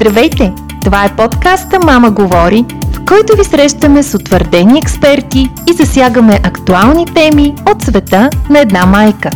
Здравейте! Това е подкаста Мама говори, в който ви срещаме с утвърдени експерти и засягаме актуални теми от света на една майка.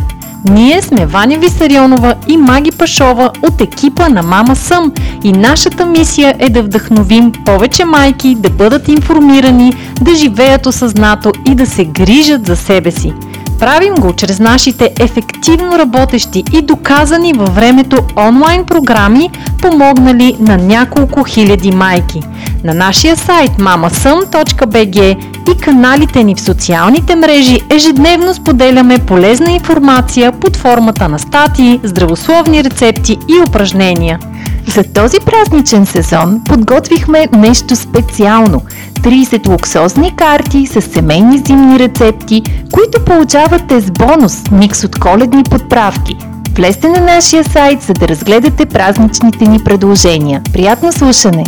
Ние сме Ваня Висарионова и Маги Пашова от екипа на Мама Съм и нашата мисия е да вдъхновим повече майки да бъдат информирани, да живеят осъзнато и да се грижат за себе си – Правим го чрез нашите ефективно работещи и доказани във времето онлайн програми, помогнали на няколко хиляди майки. На нашия сайт mamasum.bg и каналите ни в социалните мрежи ежедневно споделяме полезна информация под формата на статии, здравословни рецепти и упражнения. За този празничен сезон подготвихме нещо специално – 30 луксозни карти с семейни зимни рецепти, които получавате с бонус микс от коледни подправки. Влезте на нашия сайт, за да разгледате празничните ни предложения. Приятно слушане!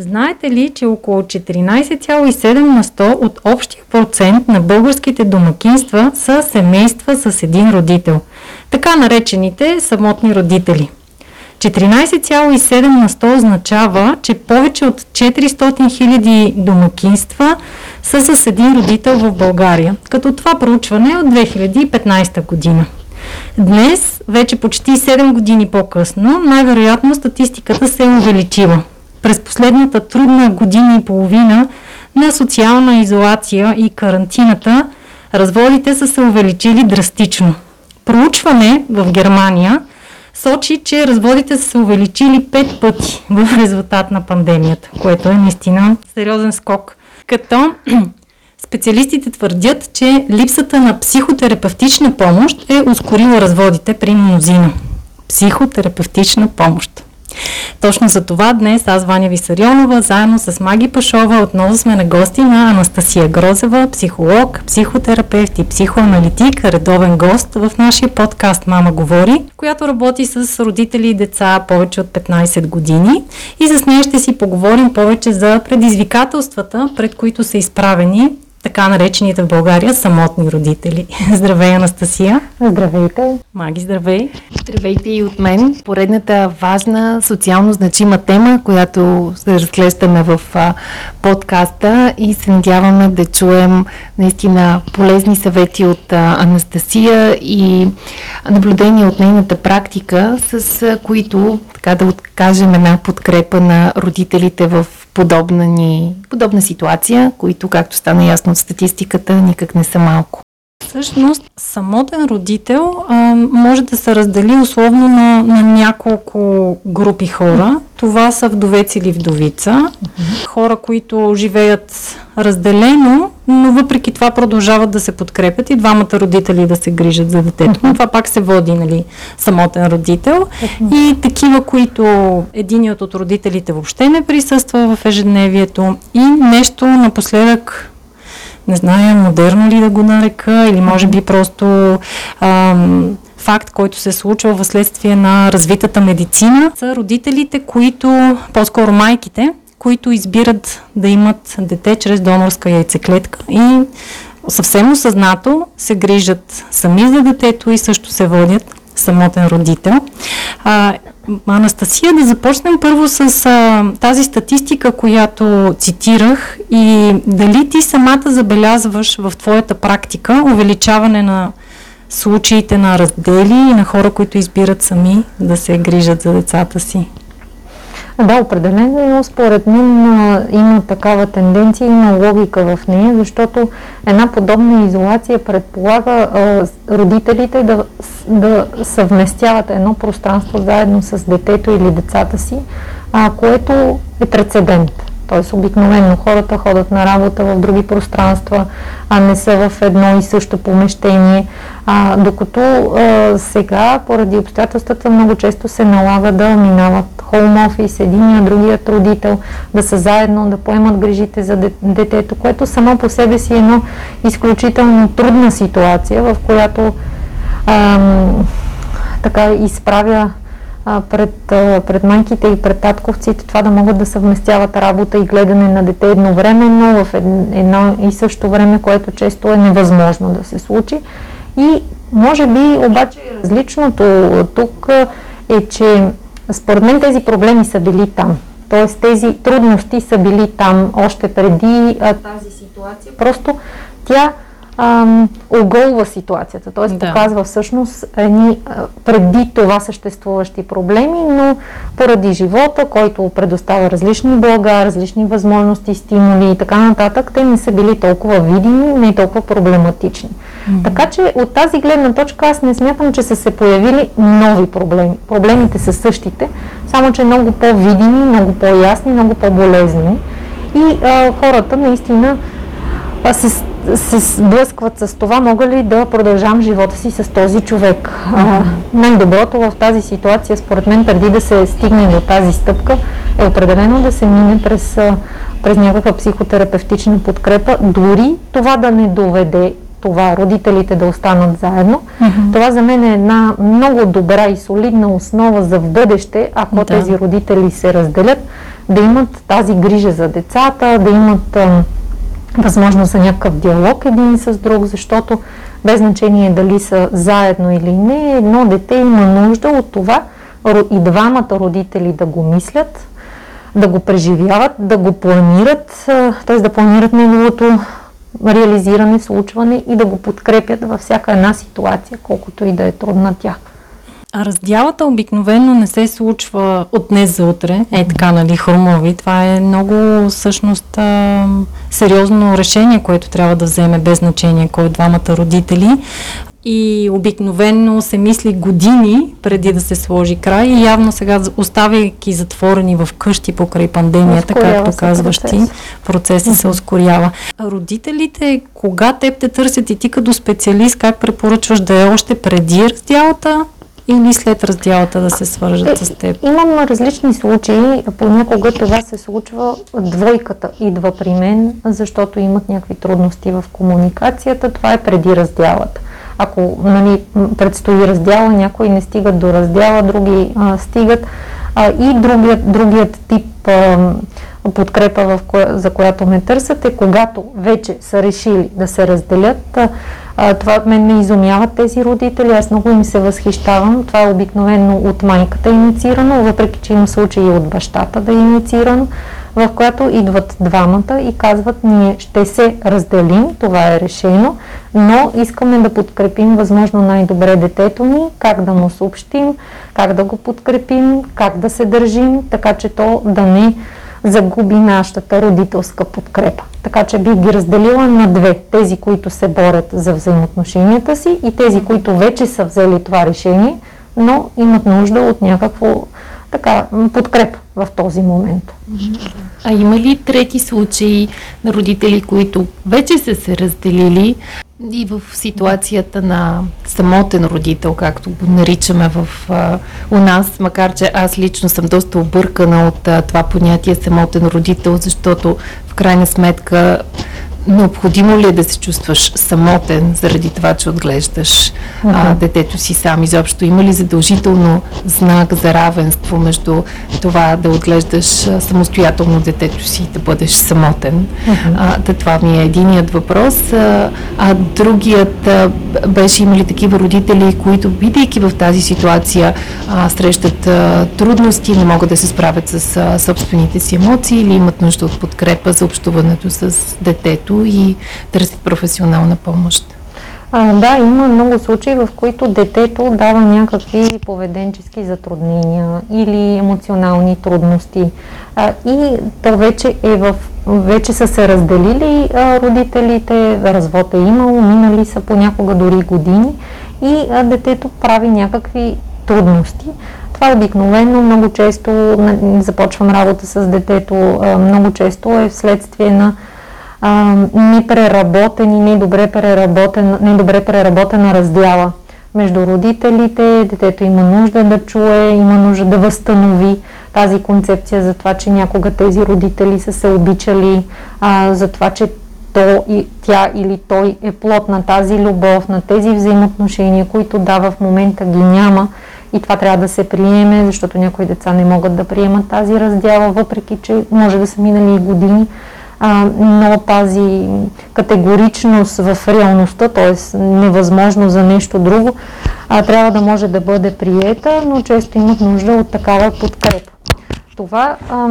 Знаете ли, че около 14,7 на 100 от общия процент на българските домакинства са семейства с един родител, така наречените самотни родители – 14,7 на 100 означава, че повече от 400 000 домакинства са с един родител в България, като това проучване е от 2015 година. Днес, вече почти 7 години по-късно, най-вероятно статистиката се е увеличила. През последната трудна година и половина на социална изолация и карантината, разводите са се увеличили драстично. Проучване в Германия – сочи, че разводите са се увеличили пет пъти в резултат на пандемията, което е наистина сериозен скок. Като специалистите твърдят, че липсата на психотерапевтична помощ е ускорила разводите при мнозина. Психотерапевтична помощ. Точно за това днес аз, Ваня Висарионова, заедно с Маги Пашова, отново сме на гости на Анастасия Грозева, психолог, психотерапевт и психоаналитик, редовен гост в нашия подкаст Мама говори, която работи с родители и деца повече от 15 години. И с нея ще си поговорим повече за предизвикателствата, пред които са изправени така наречените в България самотни родители. Здравей, Анастасия! Здравейте! Маги, здравей! Здравейте и от мен! Поредната важна, социално значима тема, която се разглеждаме в подкаста и се надяваме да чуем наистина полезни съвети от Анастасия и наблюдения от нейната практика, с които така да откажем една подкрепа на родителите в подобна, ни, подобна ситуация, които, както стана ясно от статистиката, никак не са малко. Всъщност, самотен родител а, може да се раздели условно на, на няколко групи хора. Това са вдовец или вдовица. Хора, които живеят разделено, но въпреки това продължават да се подкрепят и двамата родители да се грижат за детето. Uh-huh. Това пак се води, нали, самотен родител. И такива, които единият от родителите въобще не присъства в ежедневието. И нещо напоследък не зная модерно ли да го нарека или може би просто ам, факт, който се случва в следствие на развитата медицина, са родителите, които, по-скоро майките, които избират да имат дете чрез донорска яйцеклетка. И съвсем осъзнато се грижат сами за детето и също се водят самотен родител. А, Анастасия, да започнем първо с а, тази статистика, която цитирах и дали ти самата забелязваш в твоята практика увеличаване на случаите на раздели и на хора, които избират сами да се грижат за децата си? Да, определено според мен има такава тенденция, има логика в нея, защото една подобна изолация предполага а, родителите да, да съвместяват едно пространство заедно с детето или децата си, а, което е прецедент. Т.е. обикновено хората ходят на работа в други пространства, а не са в едно и също помещение. А, докато а, сега, поради обстоятелствата, много често се налага да минават хоум офис, единия, другият родител, да са заедно, да поемат грижите за детето, което само по себе си е едно изключително трудна ситуация, в която а, така изправя пред, пред майките и пред татковците това да могат да съвместяват работа и гледане на дете едновременно в едно и също време, което често е невъзможно да се случи. И може би обаче различното тук е, че според мен тези проблеми са били там. Тоест тези трудности са били там още преди а, тази ситуация. Просто тя ам, оголва ситуацията, т.е. Да. показва всъщност едни преди това съществуващи проблеми, но поради живота, който предоставя различни блага, различни възможности, стимули и така нататък, те не са били толкова видими, не толкова проблематични. Mm-hmm. Така че от тази гледна точка аз не смятам, че са се появили нови проблеми. Проблемите са същите, само че много по-видими, много по-ясни, много по-болезни. И а, хората наистина се се сблъскват с това, мога ли да продължавам живота си с този човек. А, най-доброто в тази ситуация, според мен, преди да се стигне до тази стъпка, е определено да се мине през, през някаква психотерапевтична подкрепа, дори това да не доведе това, родителите да останат заедно. Mm-hmm. Това за мен е една много добра и солидна основа за в бъдеще, ако да. тези родители се разделят, да имат тази грижа за децата, да имат възможност за някакъв диалог един с друг, защото без значение дали са заедно или не, едно дете има нужда от това и двамата родители да го мислят, да го преживяват, да го планират, т.е. да планират неговото реализиране, случване и да го подкрепят във всяка една ситуация, колкото и да е трудна тя. А раздялата обикновено не се случва от днес за утре, е така, нали, хрумови. Това е много, всъщност, а, сериозно решение, което трябва да вземе без значение кой от двамата родители. И обикновенно се мисли години преди да се сложи край и явно сега, оставяйки затворени в къщи покрай пандемията, ускорява както казваш процес. ти, процесът се ускорява. Родителите, кога теб те търсят и ти като специалист, как препоръчваш да е още преди раздялата или след раздялата да се свържат е, с теб? Имам различни случаи. Понякога това се случва. Двойката идва при мен, защото имат някакви трудности в комуникацията. Това е преди раздялата. Ако нали, предстои раздяла, някои не стигат до раздяла, други а, стигат. А, и другият, другият тип а, подкрепа, в коя, за която ме търсят, е когато вече са решили да се разделят. А, това от мен ме изумяват тези родители, аз много им се възхищавам. Това е обикновено от майката инициирано, въпреки че има случаи и от бащата да е инициирано, в която идват двамата и казват, ние ще се разделим, това е решено, но искаме да подкрепим възможно най-добре детето ни, как да му съобщим, как да го подкрепим, как да се държим, така че то да не загуби нашата родителска подкрепа. Така че бих ги разделила на две. Тези, които се борят за взаимоотношенията си и тези, които вече са взели това решение, но имат нужда от някакво така, подкрепа в този момент. А има ли трети случаи на родители, които вече са се разделили и в ситуацията на самотен родител, както го наричаме в, а, у нас, макар че аз лично съм доста объркана от а, това понятие самотен родител, защото в крайна сметка Необходимо ли е да се чувстваш самотен заради това, че отглеждаш uh-huh. а, детето си сам? Изобщо има ли задължително знак за равенство между това да отглеждаш самостоятелно детето си и да бъдеш самотен? Uh-huh. А, да, това ми е единият въпрос. А, а другият а, беше има ли такива родители, които, бидейки в тази ситуация, а, срещат а, трудности, не могат да се справят с а, собствените си емоции или имат нужда от подкрепа за общуването с детето? И търсят професионална помощ. А, да, има много случаи, в които детето дава някакви поведенчески затруднения или емоционални трудности. А, и то вече е в. Вече са се разделили а, родителите, развод е имало, минали са понякога дори години и а, детето прави някакви трудности. Това обикновено много често започвам работа с детето, много често е вследствие на а, непреработен и недобре преработен, недобре преработена раздяла между родителите, детето има нужда да чуе, има нужда да възстанови тази концепция за това, че някога тези родители са се обичали, а, за това, че то и тя или той е плод на тази любов, на тези взаимоотношения, които да в момента ги няма. И това трябва да се приеме, защото някои деца не могат да приемат тази раздяла, въпреки че може да са минали и години а, но тази категоричност в реалността, т.е. невъзможно за нещо друго, а, трябва да може да бъде приета, но често имат нужда от такава подкрепа. Това, а,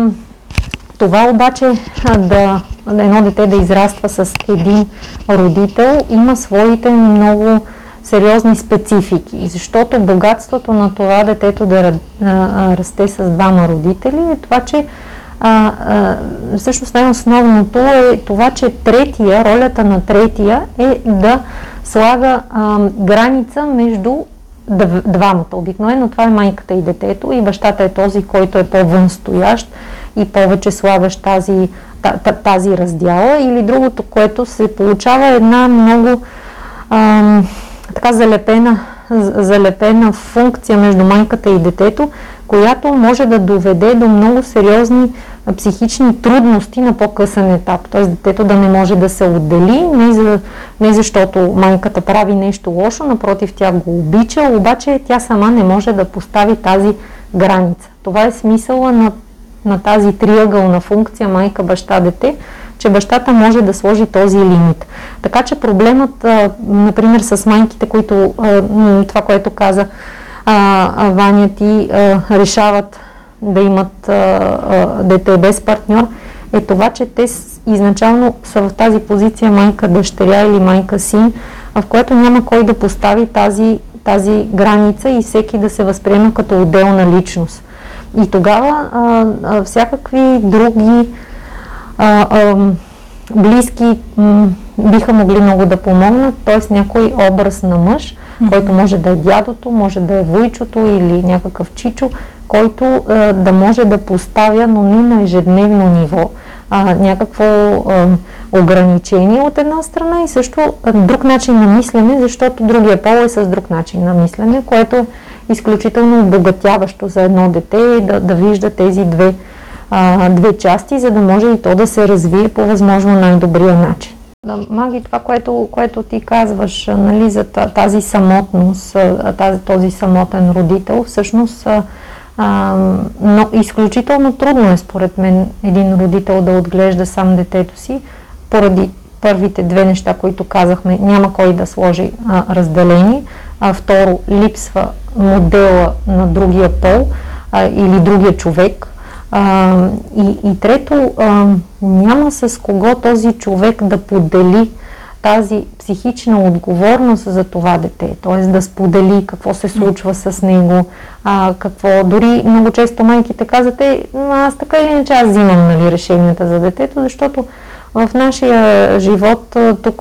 това обаче да едно дете да израства с един родител има своите много сериозни специфики, защото богатството на това детето да расте с двама родители е това, че а, а, всъщност най-основното е това, че третия, ролята на третия е да слага а, граница между двамата. Обикновено това е майката и детето и бащата е този, който е по-вън стоящ и повече слагащ тази, тази раздяла или другото, което се получава една много а, така залепена, залепена функция между майката и детето, която може да доведе до много сериозни психични трудности на по-късен етап. Т.е. детето да не може да се отдели, не, за, не защото майката прави нещо лошо, напротив тя го обича, обаче тя сама не може да постави тази граница. Това е смисъла на, на тази триъгълна функция майка, баща, дете, че бащата може да сложи този лимит. Така че проблемът, например, с майките, които, това, което каза а, Ваня, ти а, решават да имат а, дете без партньор, е това, че те изначално са в тази позиция майка дъщеря или майка син, в което няма кой да постави тази, тази граница и всеки да се възприема като отделна личност. И тогава а, а, всякакви други а, а, близки м, биха могли много да помогнат, т.е. някой образ на мъж, mm-hmm. който може да е дядото, може да е войчото или някакъв чичо, който а, да може да поставя, но не на ежедневно ниво, а, някакво а, ограничение от една страна и също а, друг начин на мислене, защото другия пол е с друг начин на мислене, което е изключително обогатяващо за едно дете да, да вижда тези две а, две части, за да може и то да се развие по възможно най-добрия начин. Маги, това, което, което ти казваш нали, за тази самотност, тази, този самотен родител, всъщност а, но изключително трудно е според мен един родител да отглежда сам детето си, поради първите две неща, които казахме, няма кой да сложи а, разделение, а второ, липсва модела на другия пол а, или другия човек, а, и, и трето, а, няма с кого този човек да подели тази психична отговорност за това дете, т.е. да сподели какво се случва с него, а, какво, дори много често майките казват, е, аз така или иначе аз взимам нали, решенията за детето, защото в нашия живот, тук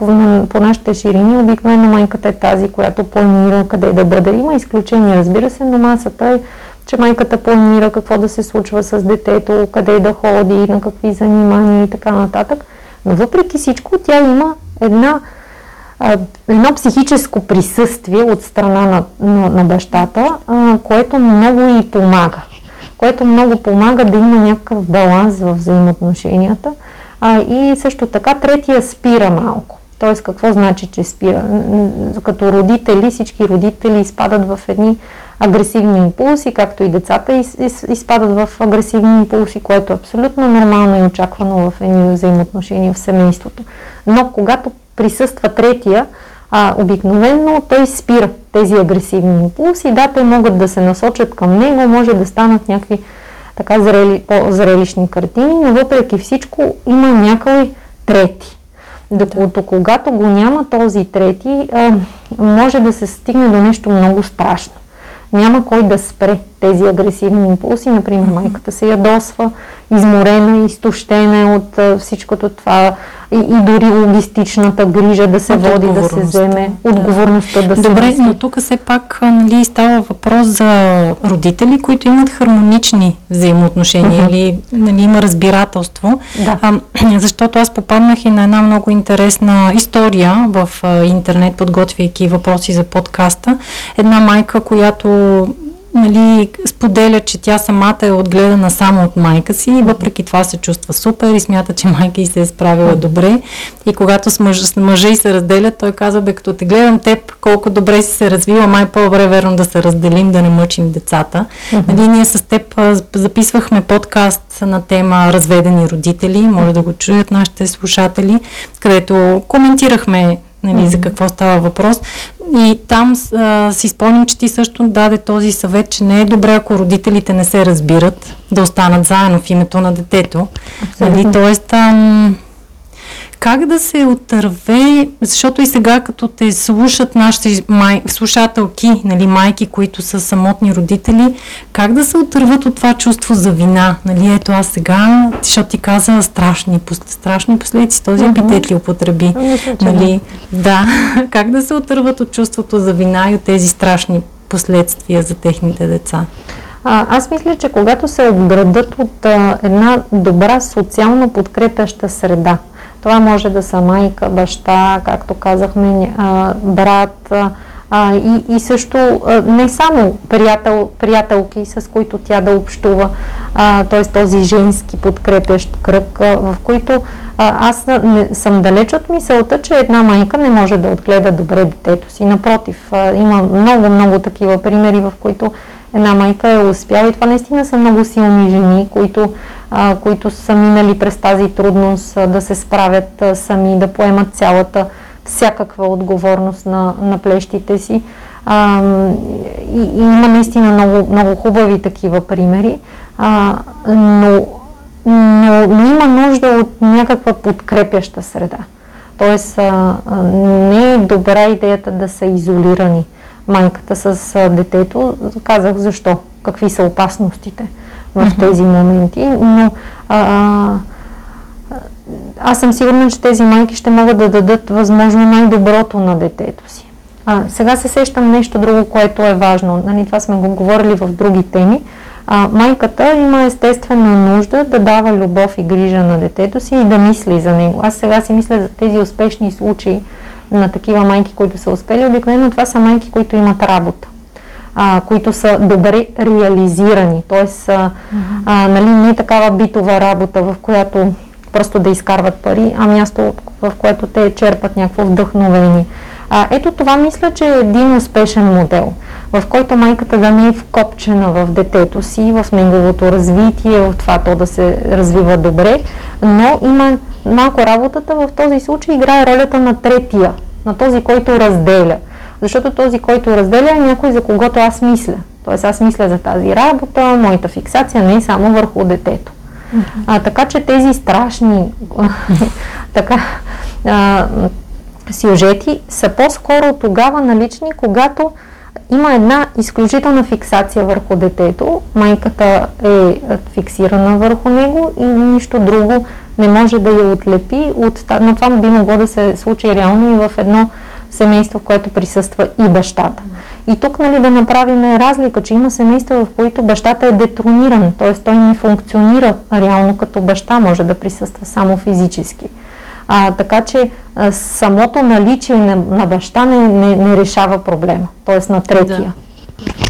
по нашите ширини, обикновено майката е тази, която планира къде да бъде. Има изключения, разбира се, но масата е че майката планира какво да се случва с детето, къде да ходи, на какви занимания и така нататък. Но въпреки всичко тя има една, едно психическо присъствие от страна на, на, на бащата, което много и помага. Което много помага да има някакъв баланс в взаимоотношенията. А, и също така третия спира малко. Тоест какво значи, че спира? Като родители, всички родители изпадат в едни агресивни импулси, както и децата из, из, изпадат в агресивни импулси, което е абсолютно нормално и очаквано в едни взаимоотношения в семейството. Но когато присъства третия, а, обикновено той спира тези агресивни импулси. Да, те могат да се насочат към него, може да станат някакви така зрели, по-зрелищни картини, но въпреки всичко има някой трети. Докато когато го няма този трети, а, може да се стигне до нещо много страшно. Няма кой да спре тези агресивни импулси. Например, майката се ядосва, изморена, изтощена от всичкото това и, и дори логистичната грижа да се от води, да се вземе, отговорността да, да се Добре, но тук все пак нали, става въпрос за родители, които имат хармонични взаимоотношения или нали, има разбирателство. Да. А, защото аз попаднах и на една много интересна история в а, интернет, подготвяйки въпроси за подкаста. Една майка, която нали, споделя, че тя самата е отгледана само от майка си и въпреки това се чувства супер и смята, че майка й се е справила добре. И когато с, мъж, с мъжа и се разделят, той казва, бе, като те гледам теб, колко добре си се развила, май по-добре верно да се разделим, да не мъчим децата. Uh-huh. Нали, ние с теб записвахме подкаст на тема разведени родители, може да го чуят нашите слушатели, където коментирахме нали, mm-hmm. за какво става въпрос. И там а, си спомням, че ти също даде този съвет, че не е добре, ако родителите не се разбират, да останат заедно в името на детето. Нали, тоест, ам, как да се отърве, защото и сега като те слушат нашите май, слушателки, нали, майки, които са самотни родители, как да се отърват от това чувство за вина? Нали, ето аз сега, защото ти каза страшни, страшни последици, този uh-huh. епитет ли употреби? Нали, да, как да се отърват от чувството за вина и от тези страшни последствия за техните деца? А, аз мисля, че когато се отградат от а, една добра социално подкрепяща среда, това може да са майка, баща, както казахме, брат и, и също не само приятел, приятелки, с които тя да общува, т.е. този женски подкрепящ кръг, в които аз съм далеч от мисълта, че една майка не може да отгледа добре детето си. Напротив, има много, много такива примери, в които една майка е успяла и това наистина са много силни жени, които а, които са минали през тази трудност а, да се справят а, сами, да поемат цялата всякаква отговорност на, на плещите си. А, и, и има наистина много, много хубави такива примери, а, но, но, но има нужда от някаква подкрепяща среда. Тоест, а, не е добра идеята да са изолирани майката с а, детето. Казах защо, какви са опасностите в тези моменти, но а, аз съм сигурна, че тези майки ще могат да дадат възможно най-доброто на детето си. А, сега се сещам нещо друго, което е важно. Нали, това сме го говорили в други теми. А, майката има естествена нужда да дава любов и грижа на детето си и да мисли за него. Аз сега си мисля за тези успешни случаи на такива майки, които са успели. Обикновено това са майки, които имат работа а, които са добре реализирани. Тоест, а, а, нали, не е такава битова работа, в която просто да изкарват пари, а място, в което те черпат някакво вдъхновение. А, ето това мисля, че е един успешен модел, в който майката да не е вкопчена в детето си, в неговото развитие, в това то да се развива добре, но има малко работата в този случай играе ролята на третия, на този, който разделя. Защото този, който разделя е някой, за когото аз мисля. Тоест аз мисля за тази работа, моята фиксация не е само върху детето. Uh-huh. А, така че тези страшни така, а, сюжети са по-скоро тогава налични, когато има една изключителна фиксация върху детето, майката е фиксирана върху него и нищо друго не може да я отлепи от... Но това би могло да се случи реално и в едно семейство, в което присъства и бащата. И тук нали, да направим разлика, че има семейства, в които бащата е детрониран, т.е. той не функционира реално като баща, може да присъства само физически. А, така че а, самото наличие на, на баща не, не, не решава проблема, т.е. на третия. Да.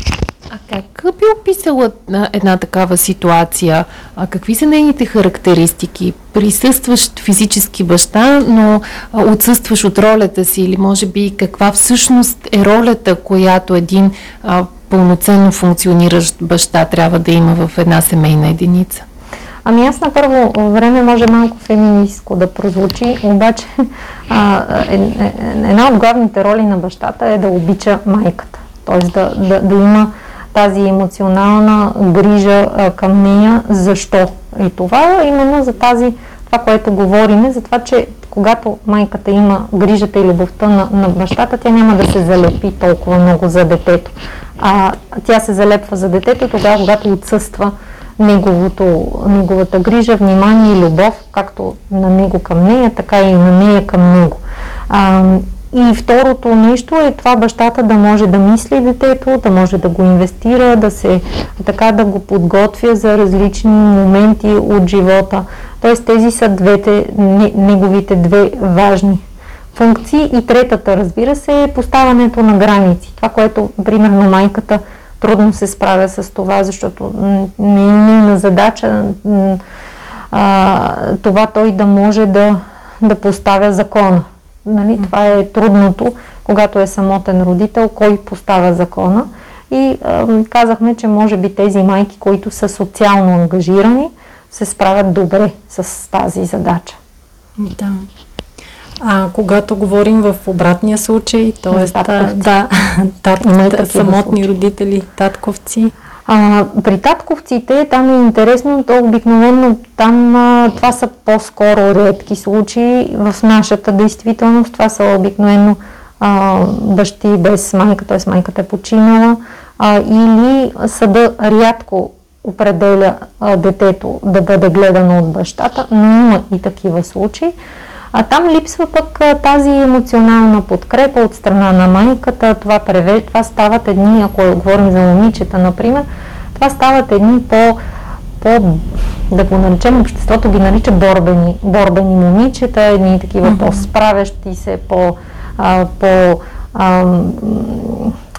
А как би описала една такава ситуация? А какви са нейните характеристики? Присъстващ физически баща, но отсъстваш от ролята си или може би каква всъщност е ролята, която един а, пълноценно функциониращ баща трябва да има в една семейна единица? Ами аз на първо време може малко феминистко да прозвучи, обаче а, е, е, е, една от главните роли на бащата е да обича майката. Т.е. Да, да, да има тази емоционална грижа а, към нея. Защо? И това е именно за тази, това, което говорим, за това, че когато майката има грижата и любовта на, на бащата, тя няма да се залепи толкова много за детето. А тя се залепва за детето тогава, когато отсъства неговото, неговата грижа, внимание и любов, както на него към нея, така и на нея към него. А, и второто нещо е това бащата да може да мисли детето, да може да го инвестира, да се така да го подготвя за различни моменти от живота. Тоест тези са двете, неговите две важни функции. И третата, разбира се, е поставането на граници. Това, което, примерно, майката трудно се справя с това, защото не е нейна задача а, това той да може да, да поставя закона. Нали, това е трудното, когато е самотен родител, кой поставя закона. И е, казахме, че може би тези майки, които са социално ангажирани, се справят добре с тази задача. Да. А когато говорим в обратния случай, т.е. да, тат, самотни случаи. родители, татковци. А, при татковците там е интересно, то обикновено там а, това са по-скоро редки случаи. В нашата действителност това са обикновено а, бащи без майка, т.е. майката е починала, а, или съда рядко определя а, детето да бъде гледано от бащата, но има и такива случаи. А там липсва пък тази емоционална подкрепа от страна на майката. Това, преве... това стават едни, ако говорим за момичета, например, това стават едни по, по да го наречем, обществото ги нарича борбени, борбени момичета, едни такива mm-hmm. по-справящи се, по, а, по а,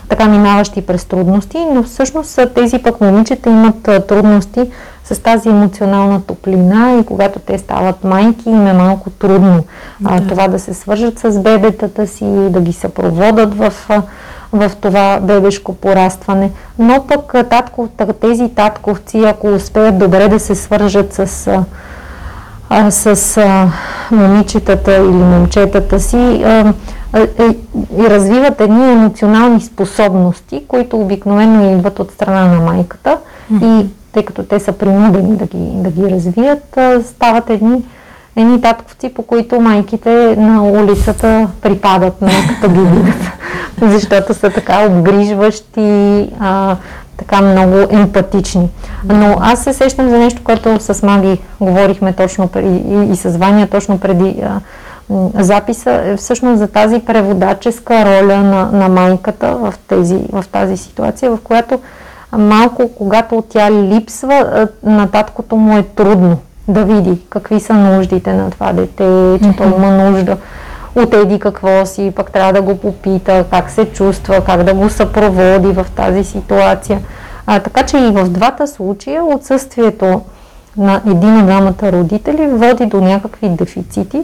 така минаващи през трудности, но всъщност тези пък момичета имат трудности с тази емоционална топлина и когато те стават майки, им е малко трудно да. а, това да се свържат с бебетата си, да ги съпроводат в, в това бебешко порастване. Но пък татко, тези татковци, ако успеят добре да се свържат с а, с а, момичетата или момчетата си а, а, и развиват едни емоционални способности, които обикновено идват от страна на майката mm-hmm. и тъй като те са принудени да ги, да ги развият, стават едни, едни татковци, по които майките на улицата припадат, на като ги видят, защото са така обгрижващи, а, така много емпатични. Но аз се сещам за нещо, което с Маги говорихме точно преди, и, и с Ваня точно преди а, записа, е всъщност за тази преводаческа роля на, на майката в, тези, в тази ситуация, в която малко, когато тя липсва, на таткото му е трудно да види какви са нуждите на това дете, че той има нужда от еди какво си, пък трябва да го попита как се чувства, как да го съпроводи в тази ситуация. А, така че и в двата случая отсъствието на един от двамата родители води до някакви дефицити,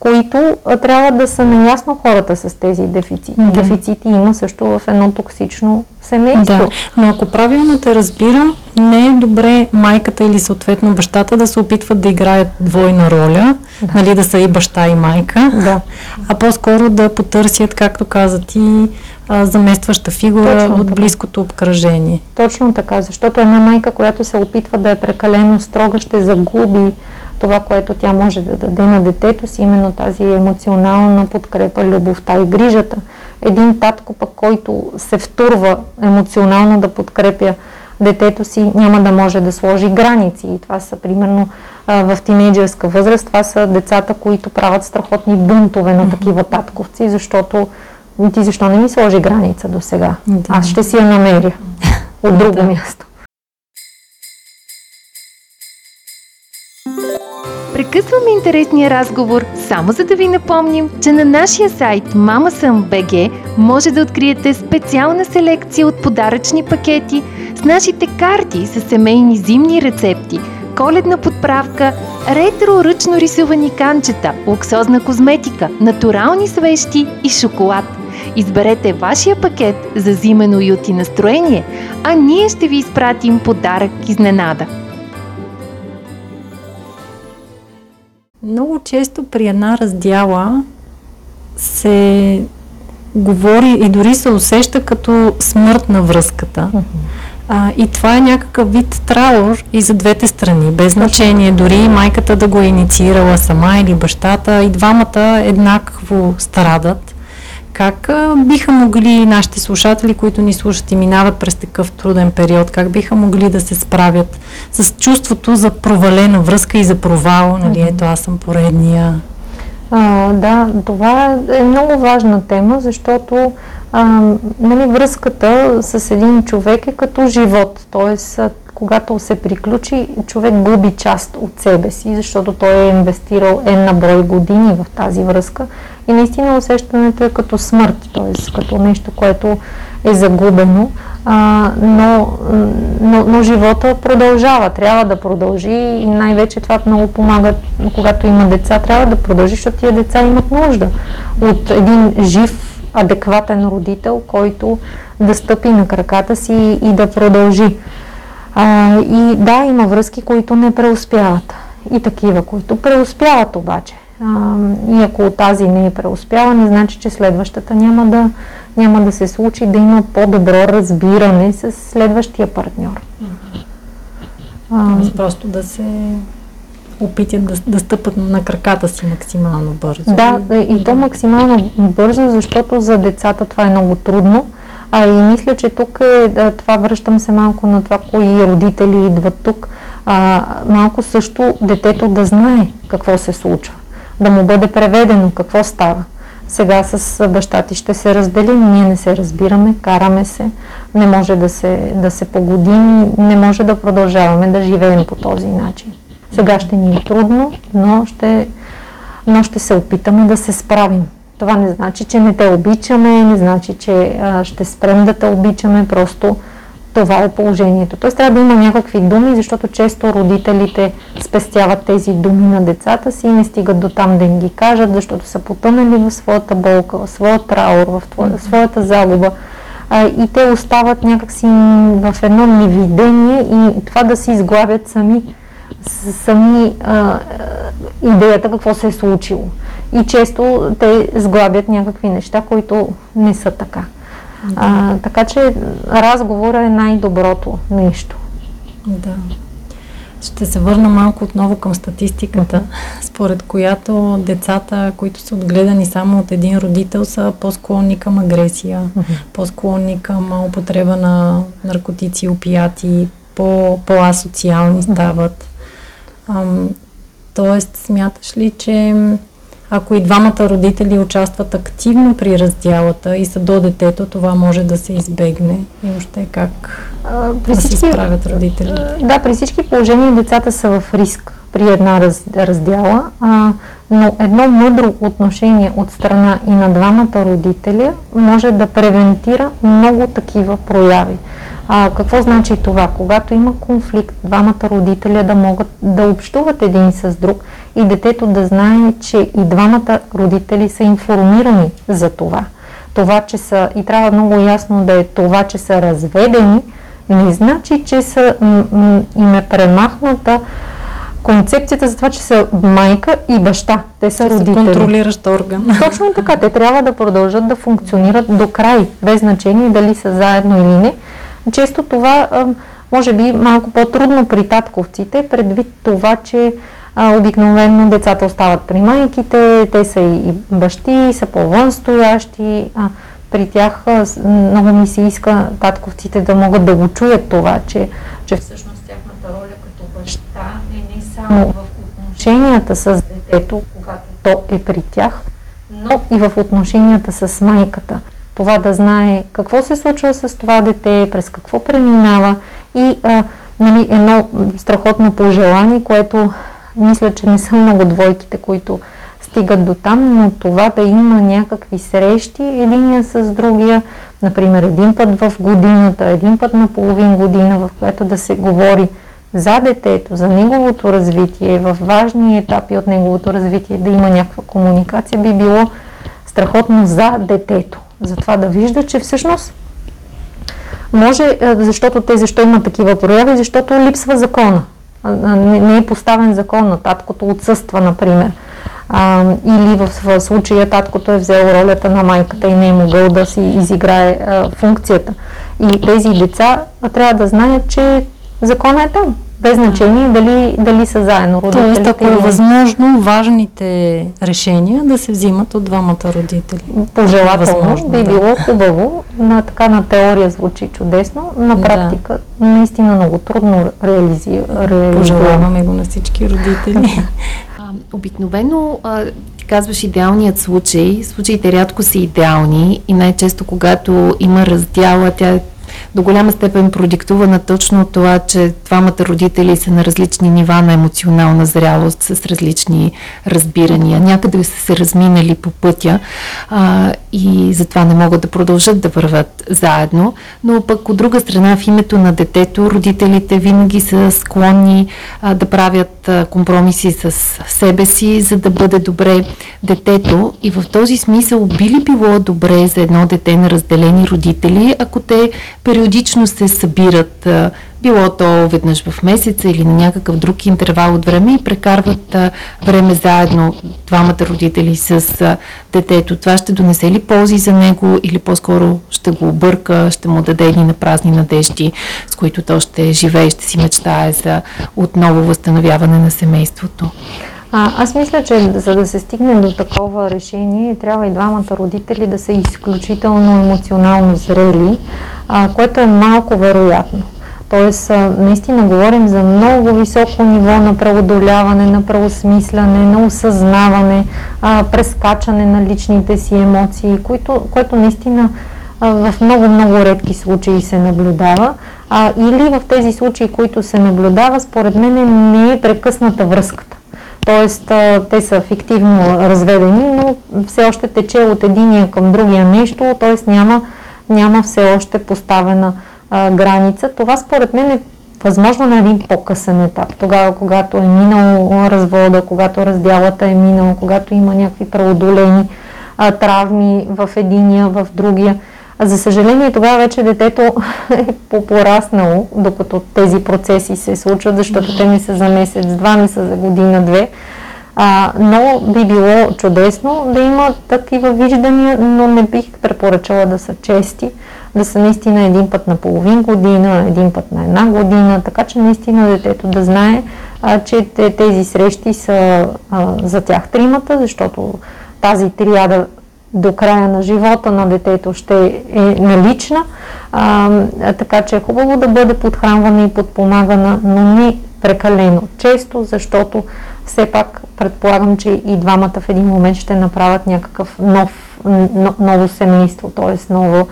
които а, трябва да са наясно хората с тези дефицити. Mm-hmm. Дефицити има също в едно токсично семейство. Да, но ако правилно те разбирам, не е добре майката или съответно бащата да се опитват да играят двойна роля, да. нали, да са и баща и майка, да. а по-скоро да потърсят, както каза ти, заместваща фигура Точно от така. близкото обкръжение. Точно така, защото една майка, която се опитва да е прекалено строга, ще загуби това, което тя може да даде на детето си, именно тази емоционална подкрепа, любовта и грижата. Един татко пък, който се втурва емоционално да подкрепя детето си, няма да може да сложи граници. И това са примерно в тинейджерска възраст, това са децата, които правят страхотни бунтове на такива татковци, защото ти защо не ми сложи граница до сега? Аз ще си я намеря от друго място. Прекъсваме интересния разговор, само за да ви напомним, че на нашия сайт mamasam.bg може да откриете специална селекция от подаръчни пакети с нашите карти с семейни зимни рецепти, коледна подправка, ретро ръчно рисувани канчета, луксозна козметика, натурални свещи и шоколад. Изберете вашия пакет за зимен уют и настроение, а ние ще ви изпратим подарък изненада – Много често при една раздяла се говори и дори се усеща като смърт на връзката. Uh-huh. А, и това е някакъв вид траур и за двете страни, без значение. Дори майката да го е инициирала сама или бащата, и двамата еднакво страдат. Как а, биха могли нашите слушатели, които ни слушат и минават през такъв труден период, как биха могли да се справят с чувството за провалена връзка и за провал? Нали, ето аз съм поредния. А, да, това е много важна тема, защото а, нали, връзката с един човек е като живот. Тоест, когато се приключи, човек губи част от себе си, защото той е инвестирал една брой години в тази връзка и наистина усещането е като смърт, т.е. като нещо, което е загубено, а, но, но, но живота продължава, трябва да продължи и най-вече това много помага, когато има деца, трябва да продължи, защото тия деца имат нужда от един жив, адекватен родител, който да стъпи на краката си и да продължи. А, и да, има връзки, които не преуспяват и такива, които преуспяват обаче А, и ако тази не е преуспяла, не значи, че следващата няма да, няма да се случи, да има по-добро разбиране с следващия партньор. А, просто да се опитят да, да стъпат на краката си максимално бързо. Да, и то максимално бързо, защото за децата това е много трудно. А и мисля, че тук е, това връщам се малко на това, кои родители идват тук. А, малко също детето да знае какво се случва, да му бъде преведено какво става. Сега с баща ти ще се разделим, ние не се разбираме, караме се, не може да се, да се погодим, не може да продължаваме да живеем по този начин. Сега ще ни е трудно, но ще, но ще се опитаме да се справим. Това не значи, че не те обичаме, не значи, че а, ще спрем да те обичаме, просто това е положението. Тоест трябва да има някакви думи, защото често родителите спестяват тези думи на децата си и не стигат до там да им ги кажат, защото са потънали в своята болка, в своя траур, в твоя, своята загуба. А, и те остават някакси в едно невидение и това да си изглавят сами сами а, идеята какво се е случило. И често те сглабят някакви неща, които не са така. А, така че разговор е най-доброто нещо. Да. Ще се върна малко отново към статистиката, според която децата, които са отгледани само от един родител, са по-склонни към агресия, по-склонни към употреба на наркотици, опияти, по- по-асоциални стават. Ам, тоест, смяташ ли, че ако и двамата родители участват активно при раздялата и са до детето, това може да се избегне и още как а, при да всички, се справят родителите? Да, при всички положения децата са в риск при една раз, раздяла, а, но едно мъдро отношение от страна и на двамата родители може да превентира много такива прояви. А, какво значи това? Когато има конфликт, двамата родителя да могат да общуват един с друг и детето да знае, че и двамата родители са информирани за това. Това, че са, и трябва много ясно да е това, че са разведени, не значи, че са, м- им е премахната концепцията за това, че са майка и баща. Те са родители. Контролиращ орган. Точно така. Те трябва да продължат да функционират до край, без значение дали са заедно или не. Често това може би малко по-трудно при татковците, предвид това, че а, обикновено децата остават при майките, те са и бащи, са по-вън стоящи. А, при тях а, много ми се иска татковците да могат да го чуят това, че, че всъщност тяхната роля като баща е не само в отношенията с детето, когато то е при тях, но и в отношенията с майката това да знае какво се случва с това дете, през какво преминава и а, нали, едно страхотно пожелание, което мисля, че не са много двойките, които стигат до там, но това да има някакви срещи единия с другия, например един път в годината, един път на половин година, в което да се говори за детето, за неговото развитие, в важни етапи от неговото развитие, да има някаква комуникация, би било страхотно за детето за това да вижда, че всъщност може, е, защото те защо имат такива прояви, защото липсва закона. Не, е поставен закон на таткото, отсъства, например. А, или в, в случая таткото е взел ролята на майката и не е могъл да си изиграе а, функцията. И тези деца трябва да знаят, че закона е там без значение дали, дали са заедно родителите. Тоест, ако е възможно, важните решения да се взимат от двамата родители. Пожелателно би да. било хубаво. На, така на теория звучи чудесно, на практика да. наистина много трудно реализира. Пожелаваме го на всички родители. Обикновено ти казваш идеалният случай. Случаите рядко са идеални и най-често, когато има раздяла, тя до голяма степен продиктувана точно това, че двамата родители са на различни нива на емоционална зрялост, с различни разбирания. Някъде са се разминали по пътя а, и затова не могат да продължат да върват заедно. Но пък от друга страна, в името на детето, родителите винаги са склонни а, да правят а, компромиси с себе си, за да бъде добре детето. И в този смисъл би ли било добре за едно дете на разделени родители, ако те се събират, било то веднъж в месеца или на някакъв друг интервал от време и прекарват време заедно двамата родители с детето. Това ще донесе ли ползи за него или по-скоро ще го обърка, ще му даде едни на празни надежди, с които то ще живее ще си мечтае за отново възстановяване на семейството? А, аз мисля, че за да се стигне до такова решение, трябва и двамата родители да са изключително емоционално зрели, а, което е малко вероятно. Тоест, наистина говорим за много високо ниво на преодоляване, на преосмисляне, на осъзнаване, а, прескачане на личните си емоции, което, което наистина в много-много редки случаи се наблюдава. А, или в тези случаи, които се наблюдава, според мен не е прекъсната връзката. Тоест, те са фиктивно разведени, но все още тече от единия към другия нещо, т.е. Няма, няма все още поставена а, граница. Това според мен е възможно на един по-късен етап. Тогава, когато е минало развода, когато разделата е минало, когато има някакви преодолени а, травми в единия, в другия. За съжаление, тогава вече детето е по-пораснало, докато тези процеси се случват, защото те не са за месец-два, не са за година-две. А, но би било чудесно да има такива виждания, но не бих препоръчала да са чести, да са наистина един път на половин година, един път на една година, така че наистина детето да знае, а, че тези срещи са а, за тях тримата, защото тази триада до края на живота на детето ще е налична, а, така че е хубаво да бъде подхранвана и подпомагана, но не прекалено често, защото все пак предполагам, че и двамата в един момент ще направят някакъв нов, ново семейство, т.е. ново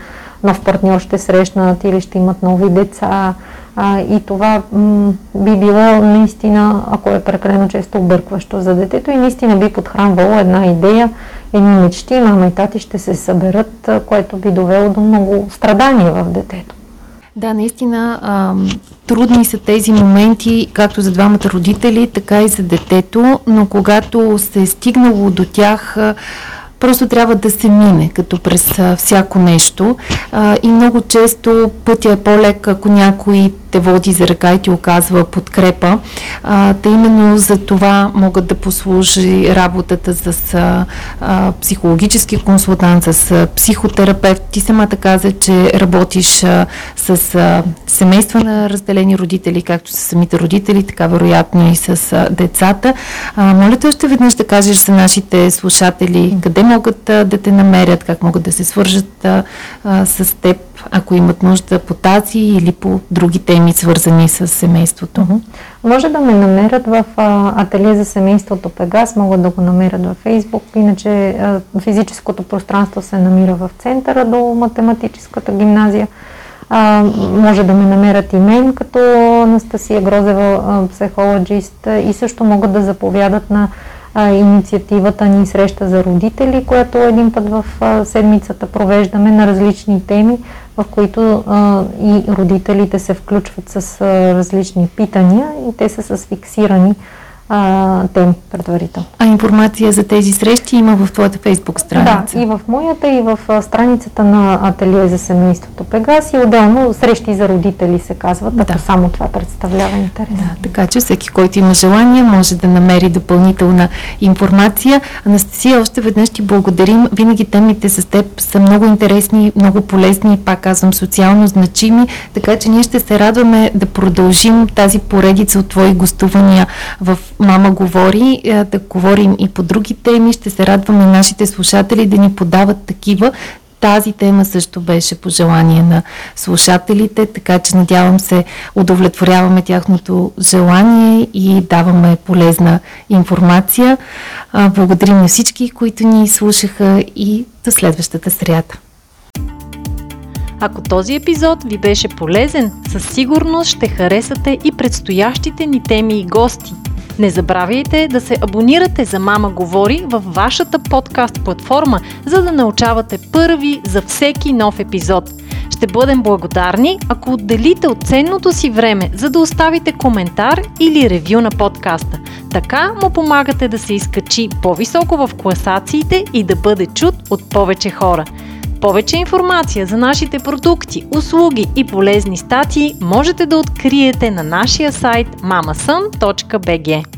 нов партньор ще срещнат или ще имат нови деца. А, и това м- би било наистина, ако е прекалено често объркващо за детето и наистина би подхранвало една идея, едни мечти, мама и тати ще се съберат, което би довело до много страдания в детето. Да, наистина а, трудни са тези моменти, както за двамата родители, така и за детето, но когато се е стигнало до тях, Просто трябва да се мине, като през всяко нещо. И много често пътя е по-лек, ако някой те води за ръка и ти оказва подкрепа. А, те именно за това могат да послужи работата с психологически консултант, с психотерапевт. Ти самата каза, че работиш с семейства на разделени родители, както с самите родители, така вероятно и с децата. А, моля те още веднъж да кажеш за нашите слушатели къде могат а, да те намерят, как могат да се свържат а, с теб, ако имат нужда по тази или по други теми, свързани с семейството. Може да ме намерят в а, ателие за семейството Пегас, могат да го намерят във Фейсбук, иначе а, физическото пространство се намира в центъра до математическата гимназия. А, може да ме намерят и мен като Анастасия Грозева, психологист и също могат да заповядат на а, инициативата ни Среща за родители, която един път в а, седмицата провеждаме на различни теми, в които а, и родителите се включват с а, различни питания и те са с фиксирани а, теми предварително. А информация за тези срещи има в твоята фейсбук страница? Да, и в моята, и в страницата на Ателие за семейството Пегас и отделно срещи за родители се казват, да. ако само това представлява интерес. Да, така че всеки, който има желание, може да намери допълнителна информация. Анастасия, още веднъж ти благодарим. Винаги темите с теб са много интересни, много полезни и пак казвам социално значими, така че ние ще се радваме да продължим тази поредица от твои гостувания в Мама говори, е, да говорим и по други теми. Ще се радваме нашите слушатели да ни подават такива. Тази тема също беше по желание на слушателите, така че надявам се удовлетворяваме тяхното желание и даваме полезна информация. Благодарим на всички, които ни слушаха и до следващата сряда. Ако този епизод ви беше полезен, със сигурност ще харесате и предстоящите ни теми и гости – не забравяйте да се абонирате за Мама Говори във вашата подкаст платформа, за да научавате първи за всеки нов епизод. Ще бъдем благодарни, ако отделите от ценното си време, за да оставите коментар или ревю на подкаста. Така му помагате да се изкачи по-високо в класациите и да бъде чут от повече хора. Повече информация за нашите продукти, услуги и полезни статии можете да откриете на нашия сайт mamasun.bg.